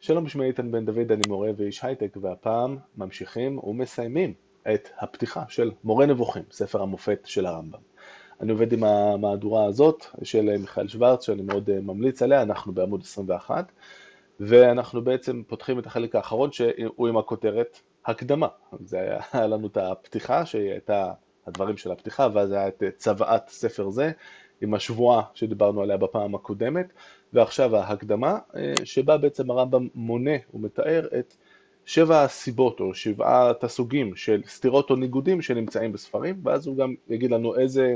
שלום שמי איתן בן דוד, אני מורה ואיש הייטק, והפעם ממשיכים ומסיימים את הפתיחה של מורה נבוכים, ספר המופת של הרמב"ם. אני עובד עם המהדורה הזאת של מיכאל שוורץ, שאני מאוד אה, ממליץ עליה, אנחנו בעמוד 21, ואנחנו בעצם פותחים את החלק האחרון שהוא עם הכותרת הקדמה. זה היה לנו את הפתיחה, שהיא הייתה הדברים של הפתיחה, ואז היה את צוואת ספר זה, עם השבועה שדיברנו עליה בפעם הקודמת, ועכשיו ההקדמה, אה, שבה בעצם הרמב"ם מונה ומתאר את שבע הסיבות או שבעת הסוגים של סתירות או ניגודים שנמצאים בספרים, ואז הוא גם יגיד לנו איזה,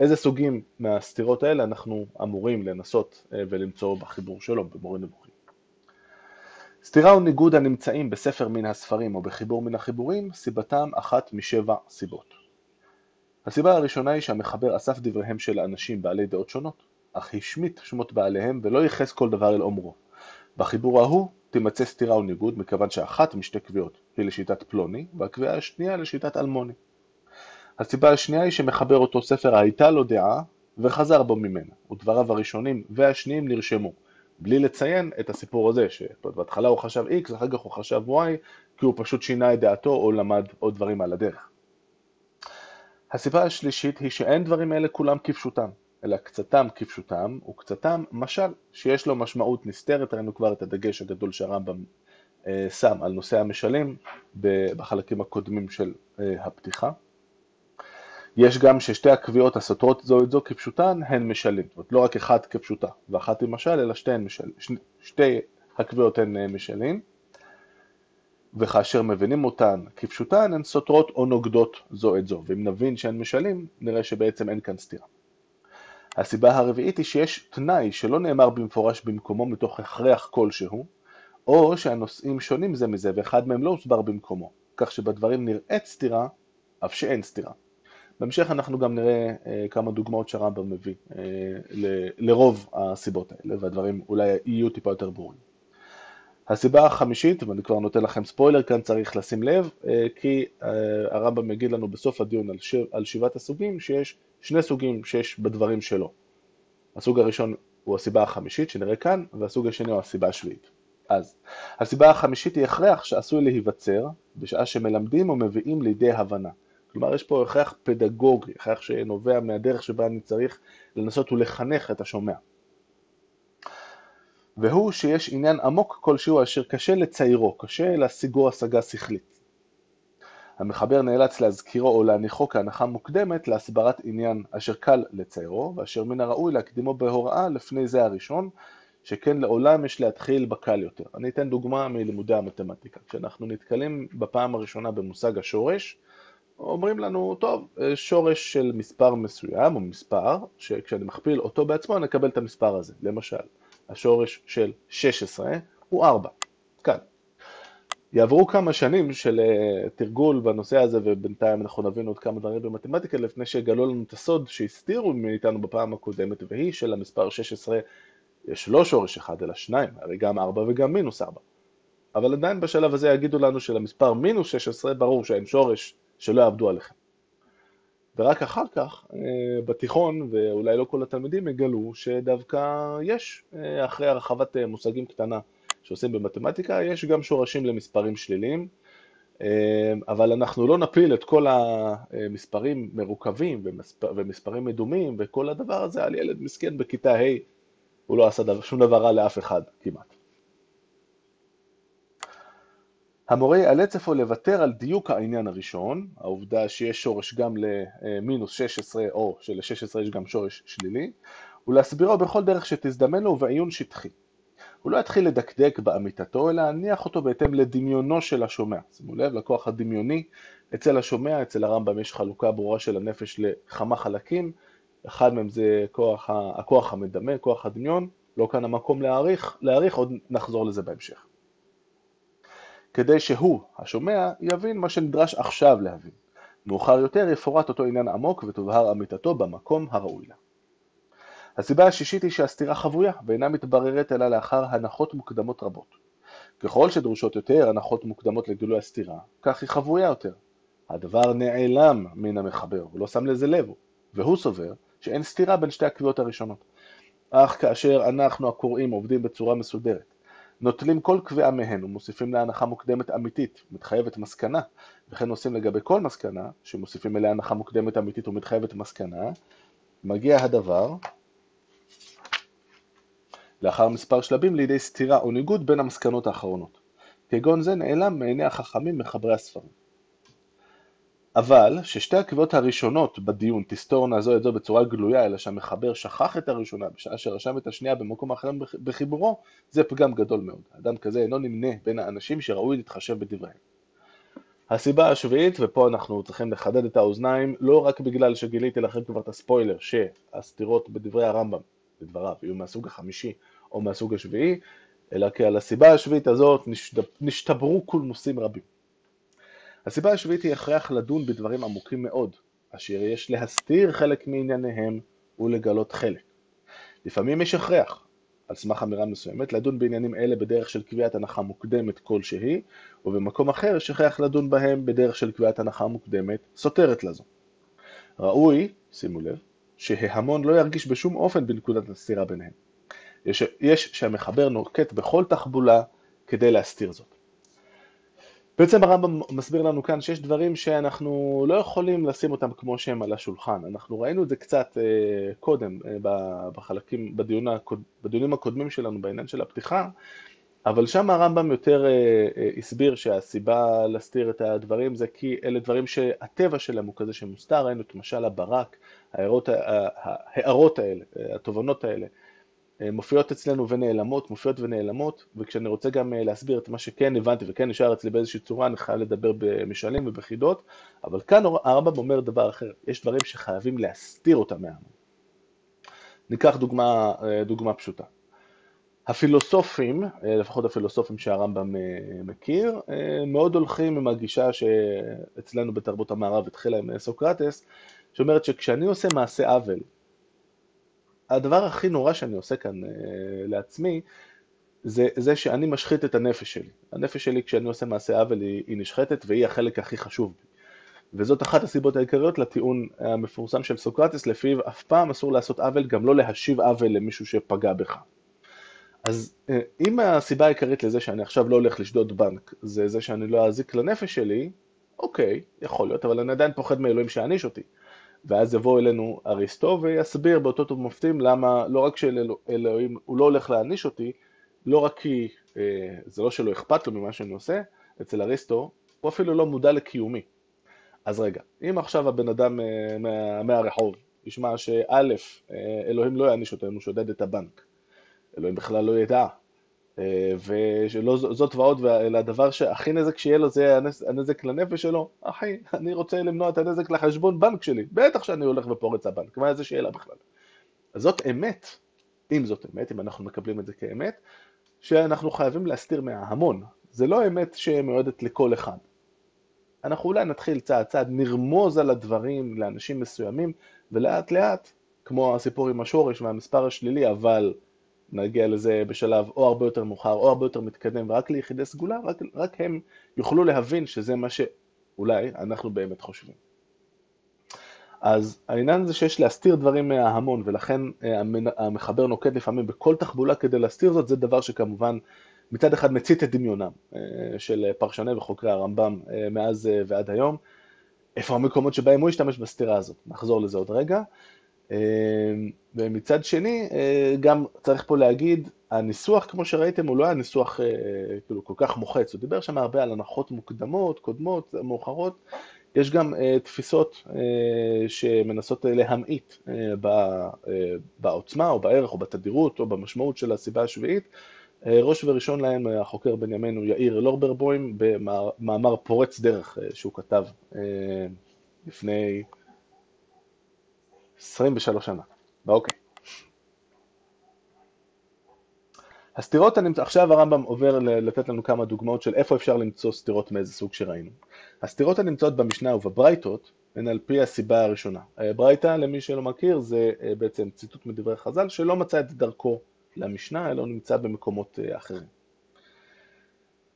איזה סוגים מהסתירות האלה אנחנו אמורים לנסות אה, ולמצוא בחיבור שלו, במורה נבוכים. סתירה או ניגוד הנמצאים בספר מן הספרים או בחיבור מן החיבורים, סיבתם אחת משבע סיבות. הסיבה הראשונה היא שהמחבר אסף דבריהם של אנשים בעלי דעות שונות, אך השמיט שמות בעליהם ולא ייחס כל דבר אל אומרו. בחיבור ההוא תימצא סתירה וניגוד מכיוון שאחת משתי קביעות היא לשיטת פלוני והקביעה השנייה לשיטת אלמוני. הסיבה השנייה היא שמחבר אותו ספר הייתה לו דעה וחזר בו ממנה, ודבריו הראשונים והשניים נרשמו, בלי לציין את הסיפור הזה, שבהתחלה הוא חשב X, אחר כך הוא חשב Y, כי הוא פשוט שינה את דעתו או למד עוד דברים על הדרך. הסיבה השלישית היא שאין דברים אלה כולם כפשוטם, אלא קצתם כפשוטם, וקצתם משל, שיש לו משמעות נסתרת, ראינו כבר את הדגש הגדול שהרמב"ם אה, שם על נושא המשלים בחלקים הקודמים של אה, הפתיחה. יש גם ששתי הקביעות הסותרות זו את זו כפשוטן הן משלים, זאת אומרת לא רק אחת כפשוטה ואחת היא משל, אלא שתיהן משל, שתי הקביעות הן אה, משלים. וכאשר מבינים אותן כפשוטן, הן סותרות או נוגדות זו את זו, ואם נבין שהן משלים, נראה שבעצם אין כאן סתירה. הסיבה הרביעית היא שיש תנאי שלא נאמר במפורש במקומו מתוך הכרח כלשהו, או שהנושאים שונים זה מזה ואחד מהם לא הוסבר במקומו, כך שבדברים נראית סתירה, אף שאין סתירה. בהמשך אנחנו גם נראה אה, כמה דוגמאות שהרמב"ם מביא אה, ל, לרוב הסיבות האלה, והדברים אולי יהיו טיפה יותר ברורים. הסיבה החמישית, ואני כבר נותן לכם ספוילר, כאן צריך לשים לב, אה, כי אה, הרמב"ם יגיד לנו בסוף הדיון על, ש... על שבעת הסוגים, שיש שני סוגים שיש בדברים שלו. הסוג הראשון הוא הסיבה החמישית שנראה כאן, והסוג השני הוא הסיבה השביעית. אז, הסיבה החמישית היא הכרח שעשוי להיווצר בשעה שמלמדים או מביאים לידי הבנה. כלומר, יש פה הכרח פדגוגי, הכרח שנובע מהדרך שבה אני צריך לנסות ולחנך את השומע. והוא שיש עניין עמוק כלשהו אשר קשה לציירו, קשה להשיגו השגה שכלית. המחבר נאלץ להזכירו או להניחו כהנחה מוקדמת להסברת עניין אשר קל לציירו, ואשר מן הראוי להקדימו בהוראה לפני זה הראשון, שכן לעולם יש להתחיל בקל יותר. אני אתן דוגמה מלימודי המתמטיקה. כשאנחנו נתקלים בפעם הראשונה במושג השורש, אומרים לנו, טוב, שורש של מספר מסוים, או מספר, שכשאני מכפיל אותו בעצמו, אני אקבל את המספר הזה, למשל. השורש של 16 הוא 4. כאן. יעברו כמה שנים של אה, תרגול בנושא הזה, ובינתיים אנחנו נבין עוד כמה דברים במתמטיקה, לפני שיגלו לנו את הסוד שהסתירו מאיתנו בפעם הקודמת, והיא של המספר 16 יש לא שורש אחד אלא שניים, הרי גם 4 וגם מינוס 4. אבל עדיין בשלב הזה יגידו לנו שלמספר מינוס 16 ברור שאין שורש שלא יעבדו עליכם. ורק אחר כך, אה, בתיכון, ואולי לא כל התלמידים יגלו שדווקא יש, אה, אחרי הרחבת אה, מושגים קטנה שעושים במתמטיקה, יש גם שורשים למספרים שליליים, אבל אנחנו לא נפיל את כל המספרים מרוכבים ומספר, ומספרים מדומים וכל הדבר הזה על ילד מסכן בכיתה ה', הוא לא עשה שום דבר רע לאף אחד כמעט. המורה ייאלץ אפוא לוותר על דיוק העניין הראשון, העובדה שיש שורש גם למינוס 16 או של-16 יש גם שורש שלילי, ולהסבירו בכל דרך שתזדמן לו ובעיון שטחי. הוא לא יתחיל לדקדק באמיתתו, אלא להניח אותו בהתאם לדמיונו של השומע. שימו לב, לכוח הדמיוני, אצל השומע, אצל הרמב"ם יש חלוקה ברורה של הנפש לכמה חלקים, אחד מהם זה כוח, הכוח המדמה, כוח הדמיון, לא כאן המקום להעריך, להעריך, עוד נחזור לזה בהמשך. כדי שהוא, השומע, יבין מה שנדרש עכשיו להבין. מאוחר יותר יפורט אותו עניין עמוק ותובהר אמיתתו במקום הראוי לה. הסיבה השישית היא שהסתירה חבויה ואינה מתבררת אלא לאחר הנחות מוקדמות רבות. ככל שדרושות יותר הנחות מוקדמות לגילוי הסתירה, כך היא חבויה יותר. הדבר נעלם מן המחבר, הוא לא שם לזה לב, והוא סובר שאין סתירה בין שתי הקביעות הראשונות. אך כאשר אנחנו הקוראים עובדים בצורה מסודרת, נוטלים כל קביעה מהן ומוסיפים להנחה מוקדמת אמיתית, מתחייבת מסקנה, וכן עושים לגבי כל מסקנה, שמוסיפים אליה הנחה מוקדמת אמיתית ומתחייבת מסקנה, מגיע הדבר לאחר מספר שלבים לידי סתירה או ניגוד בין המסקנות האחרונות. כגון זה נעלם מעיני החכמים מחברי הספרים. אבל ששתי הקביעות הראשונות בדיון תסתורנה זו את זו בצורה גלויה, אלא שהמחבר שכח את הראשונה בשעה שרשם את השנייה במקום אחר בחיבורו, זה פגם גדול מאוד. אדם כזה אינו נמנה בין האנשים שראוי להתחשב בדבריהם. הסיבה השביעית, ופה אנחנו צריכים לחדד את האוזניים, לא רק בגלל שגיליתי לכם כבר את הספוילר שהסתירות בדברי הרמב"ם, בדבריו, יהיו מהסוג החמישי או מהסוג השביעי, אלא כי על הסיבה השביעית הזאת נשתברו קולמוסים רבים. הסיבה השביעית היא הכרח לדון בדברים עמוקים מאוד, אשר יש להסתיר חלק מענייניהם ולגלות חלק. לפעמים יש הכרח, על סמך אמירה מסוימת, לדון בעניינים אלה בדרך של קביעת הנחה מוקדמת כלשהי, ובמקום אחר יש הכרח לדון בהם בדרך של קביעת הנחה מוקדמת סותרת לזו. ראוי, שימו לב, שההמון לא ירגיש בשום אופן בנקודת הסתירה ביניהם. יש, יש שהמחבר נוקט בכל תחבולה כדי להסתיר זאת. בעצם הרמב"ם מסביר לנו כאן שיש דברים שאנחנו לא יכולים לשים אותם כמו שהם על השולחן. אנחנו ראינו את זה קצת אה, קודם, אה, בחלקים, בדיון הקוד, בדיונים הקודמים שלנו בעניין של הפתיחה, אבל שם הרמב"ם יותר אה, אה, הסביר שהסיבה להסתיר את הדברים זה כי אלה דברים שהטבע שלהם הוא כזה שמוסתר, ראינו את משל הברק, ההערות, ההערות האלה, התובנות האלה. אה, מופיעות אצלנו ונעלמות, מופיעות ונעלמות, וכשאני רוצה גם אה, להסביר את מה שכן הבנתי וכן נשאר אצלי באיזושהי צורה, אני חייב לדבר במשלים ובחידות, אבל כאן הרמב"ם אומר דבר אחר, יש דברים שחייבים להסתיר אותם מהעם. ניקח דוגמה, אה, דוגמה פשוטה. הפילוסופים, לפחות הפילוסופים שהרמב"ם מכיר, מאוד הולכים עם הגישה שאצלנו בתרבות המערב התחילה עם סוקרטס, שאומרת שכשאני עושה מעשה עוול, הדבר הכי נורא שאני עושה כאן uh, לעצמי, זה, זה שאני משחית את הנפש שלי. הנפש שלי כשאני עושה מעשה עוול היא, היא נשחטת והיא החלק הכי חשוב בי. וזאת אחת הסיבות העיקריות לטיעון המפורסם של סוקרטס, לפיו אף פעם אסור לעשות עוול, גם לא להשיב עוול למישהו שפגע בך. אז אה, אם הסיבה העיקרית לזה שאני עכשיו לא הולך לשדוד בנק, זה זה שאני לא אזיק לנפש שלי, אוקיי, יכול להיות, אבל אני עדיין פוחד מאלוהים שיעניש אותי. ואז יבוא אלינו אריסטו ויסביר באותות ומופתים למה לא רק שאלוהים, הוא לא הולך להעניש אותי, לא רק כי אה, זה לא שלא אכפת לו ממה שאני עושה, אצל אריסטו הוא אפילו לא מודע לקיומי. אז רגע, אם עכשיו הבן אדם אה, מה, מהרחוב ישמע שא', אה, אלוהים לא יעניש אותנו, שודד את הבנק, אלוהים בכלל לא ידע, אה, וזאת ועוד, והדבר שהכי נזק שיהיה לו זה הנזק לנפש שלו, אחי, אני רוצה למנוע את הנזק לחשבון בנק שלי, בטח שאני הולך ופורץ הבנק, מה איזה שאלה בכלל. אז זאת אמת, אם זאת אמת, אם אנחנו מקבלים את זה כאמת, שאנחנו חייבים להסתיר מההמון, זה לא אמת שמיועדת לכל אחד. אנחנו אולי נתחיל צעד צעד, נרמוז על הדברים לאנשים מסוימים, ולאט לאט, כמו הסיפור עם השורש והמספר השלילי, אבל נגיע לזה בשלב או הרבה יותר מאוחר או הרבה יותר מתקדם, ורק ליחידי סגולה, רק, רק הם יוכלו להבין שזה מה שאולי אנחנו באמת חושבים. אז העניין זה שיש להסתיר דברים מההמון, ולכן אה, המחבר נוקט לפעמים בכל תחבולה כדי להסתיר זאת, זה דבר שכמובן מצד אחד מצית את דמיונם אה, של פרשני וחוקרי הרמב"ם אה, מאז ועד היום. איפה המקומות שבהם הוא השתמש בסתירה הזאת? נחזור לזה עוד רגע. אמ, ומצד שני, אה, גם צריך פה להגיד, הניסוח, כמו שראיתם, הוא לא היה ניסוח אה, כאילו כל כך מוחץ, הוא דיבר שם הרבה על הנחות מוקדמות, קודמות, מאוחרות, יש גם uh, תפיסות שמנסות להמעיט בעוצמה או בערך או בתדירות או במשמעות של הסיבה השביעית. ראש וראשון להם החוקר בנימינו יאיר לורברבוים במאמר פורץ דרך שהוא כתב לפני 23 שנה. אוקיי. הסתירות הנמצא, עכשיו הרמב"ם עובר לתת לנו כמה דוגמאות של איפה אפשר למצוא סתירות מאיזה סוג שראינו. הסתירות הנמצאות במשנה ובברייתות הן על פי הסיבה הראשונה. ברייתא, למי שלא מכיר, זה אה, בעצם ציטוט מדברי חז"ל שלא מצא את דרכו למשנה, אלא נמצא במקומות אה, אחרים.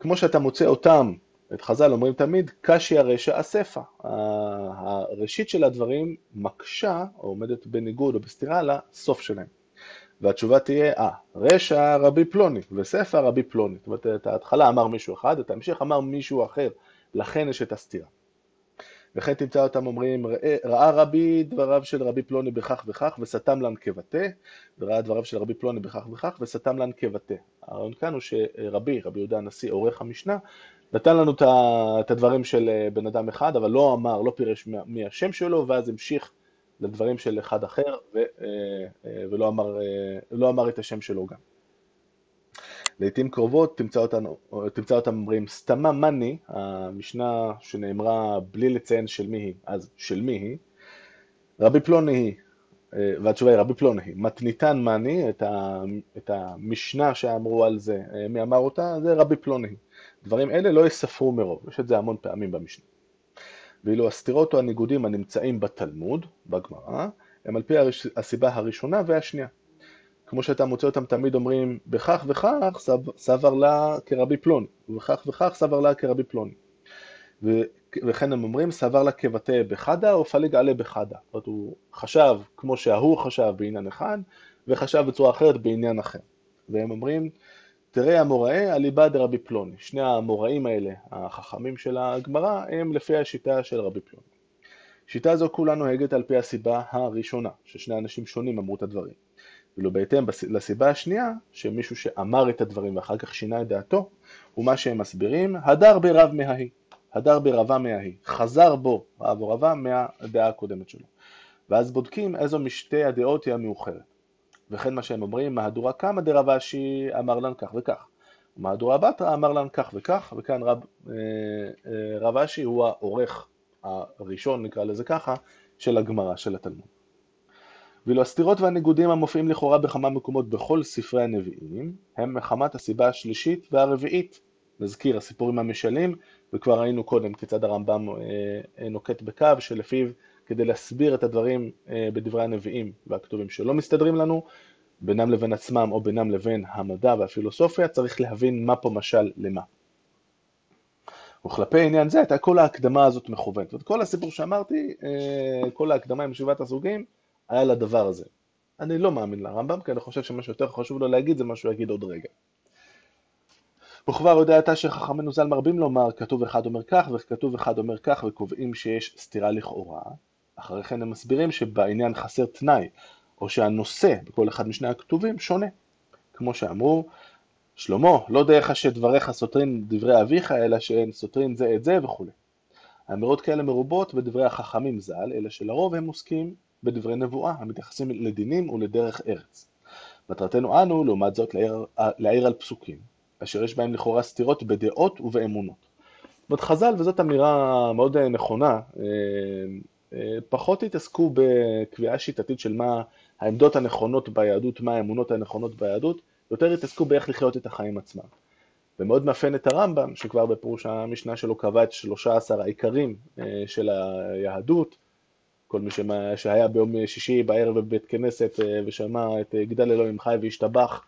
כמו שאתה מוצא אותם את חז"ל אומרים תמיד, קשי הרשע אספה. הראשית של הדברים מקשה, או עומדת בניגוד או בסתירה לסוף שלהם. והתשובה תהיה, אה, רשע רבי פלוני וספר רבי פלוני. זאת אומרת, את ההתחלה אמר מישהו אחד, את ההמשך אמר מישהו אחר, לכן יש את הסתירה. וכן תמצא אותם אומרים, ראה רבי דבריו של רבי פלוני בכך וכך וסתם לן כבטא, וראה דבריו של רבי פלוני בכך וכך וסתם לן כבטא. הרעיון כאן הוא שרבי, רבי יהודה הנשיא, עורך המשנה, נתן לנו את הדברים של אה, בן אדם אחד, אבל לא אמר, לא פירש מי השם שלו, ואז המשיך לדברים של אחד אחר, ו, אה, אה, ולא אמר, לא אמר את השם שלו גם. לעיתים קרובות תמצא, אותנו, תמצא אותם אומרים סתמה מאני, המשנה שנאמרה בלי לציין של מי היא, אז של מי היא, רבי פלוני היא, והתשובה היא רבי פלוני היא, מתניתן מאני, את, את המשנה שאמרו על זה, מי אמר אותה, זה רבי פלוני היא. דברים אלה לא יספרו מרוב, יש את זה המון פעמים במשנה. ואילו הסתירות או הניגודים הנמצאים בתלמוד, בגמרא, הם על פי הסיבה הראשונה והשנייה. כמו שאתה מוצא אותם תמיד אומרים, בכך וכך סבר לה כרבי פלוני, ובכך וכך סבר לה כרבי פלוני. וכן הם אומרים, סבר לה כבטא בחדה או פליג עלה בחדה. זאת אומרת, הוא חשב כמו שההוא חשב בעניין אחד, וחשב בצורה אחרת בעניין אחר. והם אומרים, תראה המוראה אליבא דרבי פלוני. שני המוראים האלה, החכמים של הגמרא, הם לפי השיטה של רבי פלוני. שיטה זו כולה נוהגת על פי הסיבה הראשונה, ששני אנשים שונים אמרו את הדברים. ואילו בהתאם לסיבה השנייה, שמישהו שאמר את הדברים ואחר כך שינה את דעתו, הוא מה שהם מסבירים, הדר ברב מההיא, הדר ברבה מההיא, חזר בו רב או רבה מהדעה הקודמת שלו. ואז בודקים איזו משתי הדעות היא המאוחרת. וכן מה שהם אומרים, מהדורה קמא דרב אשי אמר לן כך וכך. מהדורה בתרא אמר לן כך וכך, וכאן רב, אה, אה, רב אשי הוא העורך הראשון, נקרא לזה ככה, של הגמרא, של התלמוד. ואילו הסתירות והניגודים המופיעים לכאורה בכמה מקומות בכל ספרי הנביאים, הם מחמת הסיבה השלישית והרביעית. נזכיר, הסיפורים המשלים, וכבר ראינו קודם כיצד הרמב"ם אה, נוקט בקו שלפיו כדי להסביר את הדברים אה, בדברי הנביאים והכתובים שלא מסתדרים לנו, בינם לבין עצמם או בינם לבין המדע והפילוסופיה, צריך להבין מה פה משל למה. וכלפי עניין זה הייתה כל ההקדמה הזאת מכוונת. וכל הסיפור שאמרתי, אה, כל ההקדמה עם שבעת הסוגים, היה לדבר הזה. אני לא מאמין לרמב"ם, כי אני חושב שמה שיותר חשוב לו להגיד זה מה שהוא יגיד עוד רגע. וכבר יודע אתה שחכמינו ז"ל מרבים לומר כתוב אחד אומר כך וכתוב אחד אומר כך וקובעים שיש סתירה לכאורה, אחרי כן הם מסבירים שבעניין חסר תנאי, או שהנושא בכל אחד משני הכתובים שונה. כמו שאמרו, שלמה, לא דרך שדבריך סותרים דברי אביך, אלא שהן סותרים זה את זה וכו'. האמירות כאלה מרובות בדברי החכמים ז"ל, אלא שלרוב הם עוסקים בדברי נבואה, המתייחסים לדינים ולדרך ארץ. מטרתנו אנו, לעומת זאת, להעיר, להעיר על פסוקים, אשר יש בהם לכאורה סתירות בדעות ובאמונות. זאת חז"ל, וזאת אמירה מאוד נכונה, אה, פחות התעסקו בקביעה שיטתית של מה העמדות הנכונות ביהדות, מה האמונות הנכונות ביהדות, יותר התעסקו באיך לחיות את החיים עצמם. ומאוד מאפיין את הרמב"ם, שכבר בפירוש המשנה שלו קבע את 13 העיקרים אה, של היהדות, כל מי שהיה ביום שישי בערב בבית כנסת אה, ושמע את אה, גדל אלוהים חי והשתבח,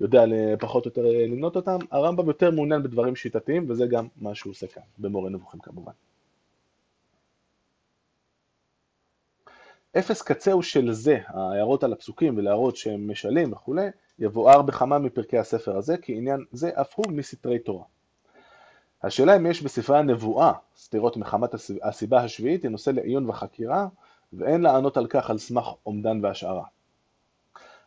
יודע פחות או יותר למנות אותם, הרמב"ם יותר מעוניין בדברים שיטתיים, וזה גם מה שהוא עושה כאן, במורה נבוכים כמובן. אפס קצהו של זה, ההערות על הפסוקים ולהראות שהם משלים וכולי, יבואר בכמה מפרקי הספר הזה, כי עניין זה אף הוא מסתרי תורה. השאלה אם יש בספרי הנבואה סתירות מחמת הסיבה השביעית היא נושא לעיון וחקירה, ואין לענות על כך על סמך עומדן והשערה.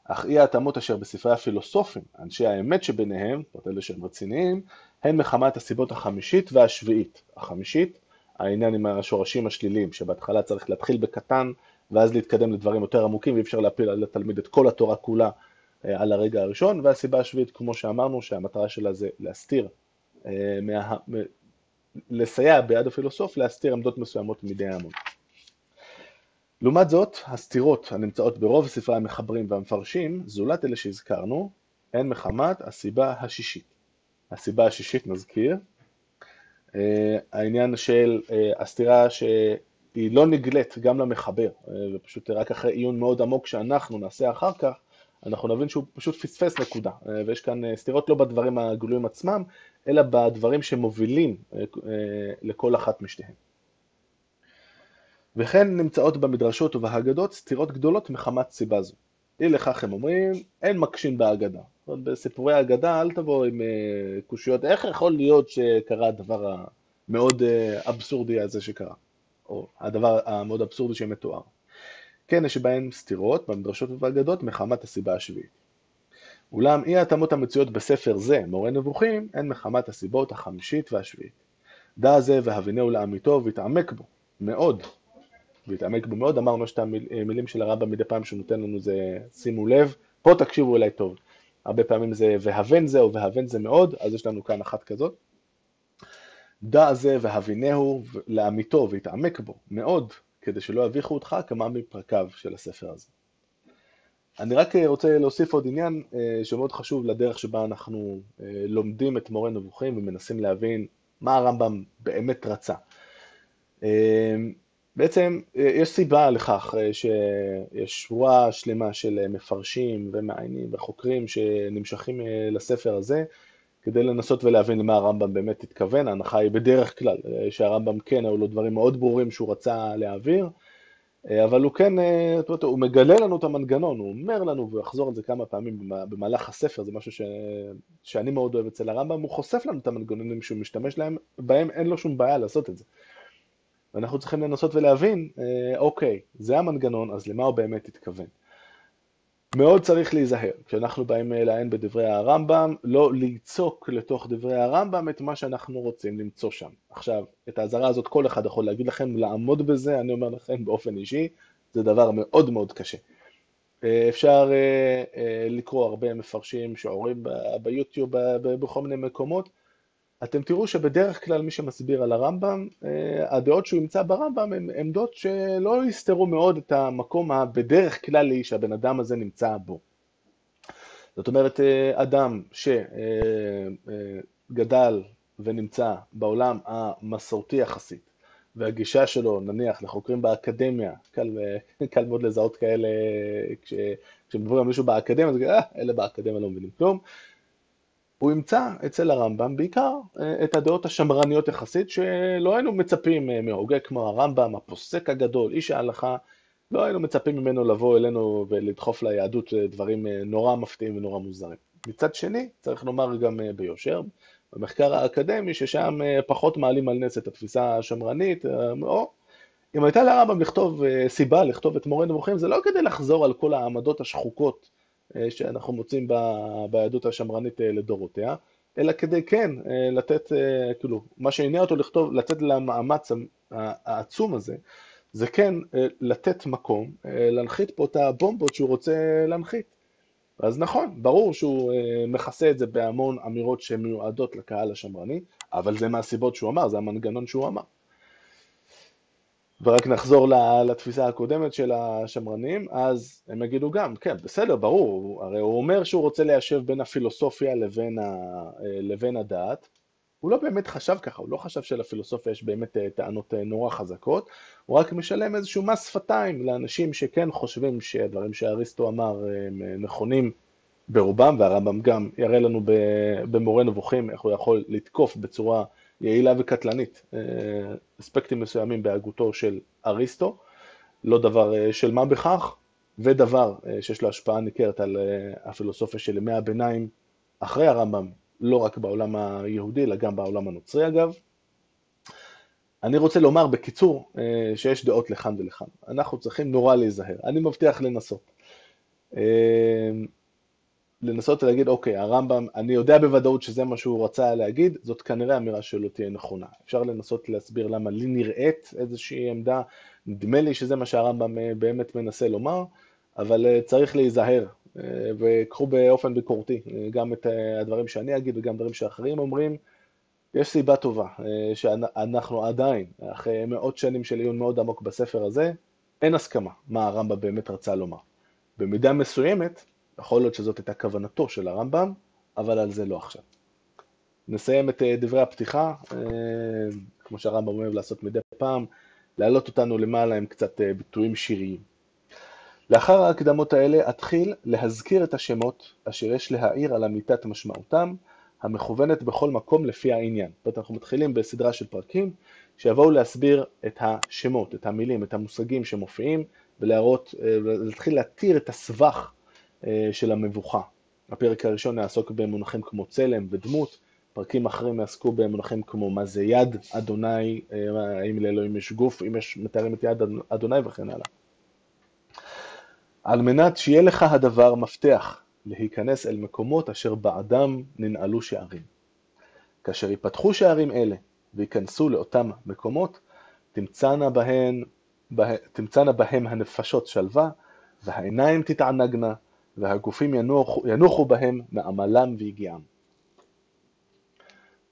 אך אי ההתאמות אשר בספרי הפילוסופים, אנשי האמת שביניהם, זאת אלה שהם רציניים, הן מחמת הסיבות החמישית והשביעית. החמישית, העניין עם השורשים השליליים, שבהתחלה צריך להתחיל בקטן ואז להתקדם לדברים יותר עמוקים, ואי אפשר להפיל על התלמיד את כל התורה כולה אה, על הרגע הראשון, והסיבה השביעית, כמו שאמרנו, שהמטרה שלה זה להסתיר, מה... לסייע ביד הפילוסוף להסתיר עמדות מסוימות מידי ההמון. לעומת זאת, הסתירות הנמצאות ברוב ספרי המחברים והמפרשים, זולת אלה שהזכרנו, הן מחמת הסיבה השישית. הסיבה השישית, נזכיר, אה, העניין של הסתירה ש... היא לא נגלית גם למחבר, אה, ופשוט רק אחרי עיון מאוד עמוק שאנחנו נעשה אחר כך, אנחנו נבין שהוא פשוט פספס נקודה, אה, ויש כאן אה, סתירות לא בדברים הגלויים עצמם, אלא בדברים שמובילים לכל אחת משתיהם. וכן נמצאות במדרשות ובהגדות סתירות גדולות מחמת סיבה זו. אי לכך הם אומרים, אין מקשים אומרת, בסיפורי האגדה אל תבוא עם אה, קושיות, איך יכול להיות שקרה הדבר המאוד אה, אבסורדי הזה שקרה, או הדבר המאוד אבסורדי שמתואר. כן, יש בהן סתירות במדרשות ובאגדות מחמת הסיבה השביעית. אולם אי ההתאמות המצויות בספר זה, מורה נבוכים, הן מחמת הסיבות החמישית והשביעית. דע זה והבינהו לאמיתו והתעמק בו מאוד, והתעמק בו מאוד, אמרנו שאת המילים של הרמב"ם מדי פעם שהוא נותן לנו זה שימו לב, פה תקשיבו אליי טוב, הרבה פעמים זה והבן זה או והבן זה מאוד, אז יש לנו כאן אחת כזאת. דע זה והבינהו לאמיתו והתעמק בו מאוד, כדי שלא יביכו אותך כמה מפרקיו של הספר הזה. אני רק רוצה להוסיף עוד עניין אה, שמאוד חשוב לדרך שבה אנחנו אה, לומדים את מורה נבוכים ומנסים להבין מה הרמב"ם באמת רצה. אה, בעצם יש סיבה לכך שיש שורה שלמה של מפרשים ומעיינים וחוקרים שנמשכים לספר הזה כדי לנסות ולהבין למה הרמב"ם באמת התכוון, ההנחה היא בדרך כלל שהרמב"ם כן, היו לו דברים מאוד ברורים שהוא רצה להעביר, אה, אבל הוא כן, אה, הוא מגלה לנו את המנגנון, הוא אומר לנו, והוא יחזור על זה כמה פעמים במהלך הספר, זה משהו ש... שאני מאוד אוהב אצל הרמב"ם, הוא חושף לנו את המנגנונים שהוא משתמש להם, בהם אין לו שום בעיה לעשות את זה. ואנחנו צריכים לנסות ולהבין, אה, אוקיי, זה המנגנון, אז למה הוא באמת התכוון. מאוד צריך להיזהר, כשאנחנו באים אה, לעיין בדברי הרמב"ם, לא ליצוק לתוך דברי הרמב"ם את מה שאנחנו רוצים למצוא שם. עכשיו, את האזהרה הזאת כל אחד יכול להגיד לכם, לעמוד בזה, אני אומר לכם באופן אישי, זה דבר מאוד מאוד קשה. אה, אפשר אה, לקרוא הרבה מפרשים, שעורים ביוטיוב, בכל מיני מקומות, אתם תראו שבדרך כלל מי שמסביר על הרמב"ם, אה, הדעות שהוא ימצא ברמב"ם הן עמדות שלא יסתרו מאוד את המקום הבדרך כללי שהבן אדם הזה נמצא בו. זאת אומרת, אה, אדם שגדל אה, ונמצא בעולם המסורתי יחסית, והגישה שלו, נניח, לחוקרים באקדמיה, קל, קל מאוד לזהות כאלה, כשמדברים על מישהו באקדמיה, אז אה, אלה באקדמיה לא מבינים כלום. הוא ימצא אצל הרמב"ם בעיקר אה, את הדעות השמרניות יחסית, שלא היינו מצפים אה, מהוגה כמו הרמב"ם, הפוסק הגדול, איש ההלכה, לא היינו מצפים ממנו לבוא אלינו ולדחוף ליהדות אה, דברים נורא מפתיעים ונורא מוזרים. מצד שני, צריך לומר גם ביושר, במחקר האקדמי, ששם פחות מעלים על נס את התפיסה השמרנית, או אם הייתה לרמב"ם לכתוב סיבה לכתוב את מורה נבוכים, זה לא כדי לחזור על כל העמדות השחוקות שאנחנו מוצאים ביהדות השמרנית אה, לדורותיה, אלא כדי כן אה, לתת, כאילו, מה שעניין אותו לכתוב, לתת למאמץ העצום הזה, זה כן לתת מקום, להנחית פה את הבומבות שהוא רוצה להנחית. אז נכון, ברור שהוא מכסה את זה בהמון אמירות שמיועדות לקהל השמרני, אבל זה מהסיבות שהוא אמר, זה המנגנון שהוא אמר. ורק נחזור לתפיסה הקודמת של השמרנים, אז הם יגידו גם, כן, בסדר, ברור, הרי הוא אומר שהוא רוצה ליישב בין הפילוסופיה לבין, ה, לבין הדעת, הוא לא באמת חשב ככה, הוא לא חשב שלפילוסופיה יש באמת אה, טענות אה, נורא חזקות, הוא רק משלם איזשהו מס שפתיים לאנשים שכן חושבים שהדברים שאריסטו אמר אה, הם נכונים ברובם, והרמב"ם גם יראה לנו במורה נבוכים איך הוא יכול לתקוף בצורה יעילה וקטלנית, אה, אספקטים מסוימים בהגותו של אריסטו, לא דבר אה, של מה בכך, ודבר אה, שיש לו השפעה ניכרת על הפילוסופיה של ימי הביניים אחרי הרמב"ם, לא רק בעולם היהודי, אלא גם בעולם הנוצרי אגב. אני רוצה לומר בקיצור שיש דעות לכאן ולכאן. אנחנו צריכים נורא להיזהר. אני מבטיח לנסות. לנסות להגיד, אוקיי, הרמב"ם, אני יודע בוודאות שזה מה שהוא רצה להגיד, זאת כנראה אמירה שלא תהיה נכונה. אפשר לנסות להסביר למה לי נראית איזושהי עמדה, נדמה לי שזה מה שהרמב"ם אה, באמת מנסה לומר, אבל אה, צריך להיזהר, אה, וקחו באופן ביקורתי גם את הדברים שאני אגיד וגם דברים שאחרים אומרים. יש סיבה טובה שאנחנו עדיין, אחרי מאות שנים של עיון מאוד עמוק בספר הזה, אין הסכמה מה הרמב"ם באמת רצה לומר. במידה מסוימת, יכול להיות שזאת הייתה כוונתו של הרמב"ם, אבל על זה לא עכשיו. נסיים את אה, דברי הפתיחה, אה, כמו שהרמב"ם אוהב לעשות מדי פעם, להעלות אותנו למעלה עם קצת אה, ביטויים שיריים. לאחר ההקדמות האלה אתחיל להזכיר את השמות אשר יש להעיר על אמיתת משמעותם, המכוונת בכל מקום לפי העניין. זאת אומרת, אנחנו מתחילים בסדרה של פרקים שיבואו להסביר את השמות, את המילים, את המושגים שמופיעים, ולהראות, להתחיל להתיר את הסבך של המבוכה. הפרק הראשון יעסוק במונחים כמו צלם ודמות, פרקים אחרים יעסקו במונחים כמו מה זה יד אדוני, האם לאלוהים יש גוף, אם יש מתארים את יד אדוני וכן הלאה. על מנת שיהיה לך הדבר מפתח להיכנס אל מקומות אשר בעדם ננעלו שערים. כאשר ייפתחו שערים אלה וייכנסו לאותם מקומות, תמצאנה בהם, בה, תמצאנה בהם הנפשות שלווה, והעיניים תתענגנה, והגופים ינוחו, ינוחו בהם מעמלם ויגיעם.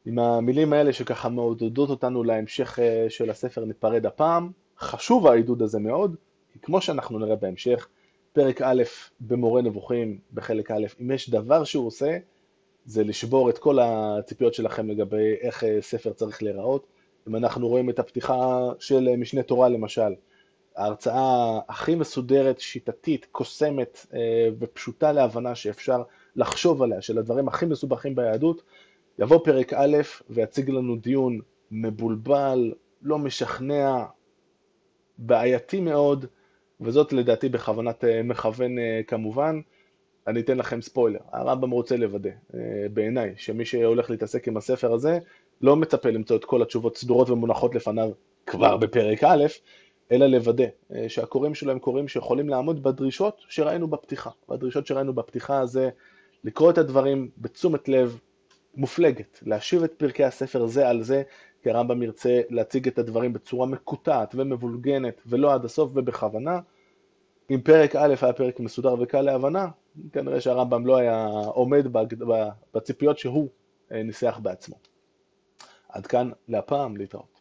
עם המילים האלה שככה מעודדות אותנו להמשך אה, של הספר ניפרד הפעם, חשוב העידוד הזה מאוד, כי כמו שאנחנו נראה בהמשך, פרק א' במורה נבוכים בחלק א', אם יש דבר שהוא עושה, זה לשבור את כל הציפיות שלכם לגבי איך אה, ספר צריך להיראות. אם אנחנו רואים את הפתיחה של אה, משנה תורה למשל, ההרצאה הכי מסודרת, שיטתית, קוסמת אה, ופשוטה להבנה שאפשר לחשוב עליה, של הדברים הכי מסובכים ביהדות, יבוא פרק א' ויציג לנו דיון מבולבל, לא משכנע, בעייתי מאוד, וזאת לדעתי בכוונת אה, מכוון אה, כמובן. אני אתן לכם ספוילר, הרמב"ם רוצה לוודא, בעיניי, שמי שהולך להתעסק עם הספר הזה, לא מצפה למצוא את כל התשובות סדורות ומונחות לפניו כבר בפרק א', אלא לוודא שהקוראים שלו הם קוראים שיכולים לעמוד בדרישות שראינו בפתיחה. והדרישות שראינו בפתיחה זה לקרוא את הדברים בתשומת לב מופלגת, להשיב את פרקי הספר זה על זה, כי הרמב"ם ירצה להציג את הדברים בצורה מקוטעת ומבולגנת ולא עד הסוף ובכוונה. אם פרק א' היה פרק מסודר וקל להבנה, כנראה שהרמב"ם לא היה עומד בציפיות שהוא אה, ניסח בעצמו. עד כאן להפעם, להתראות.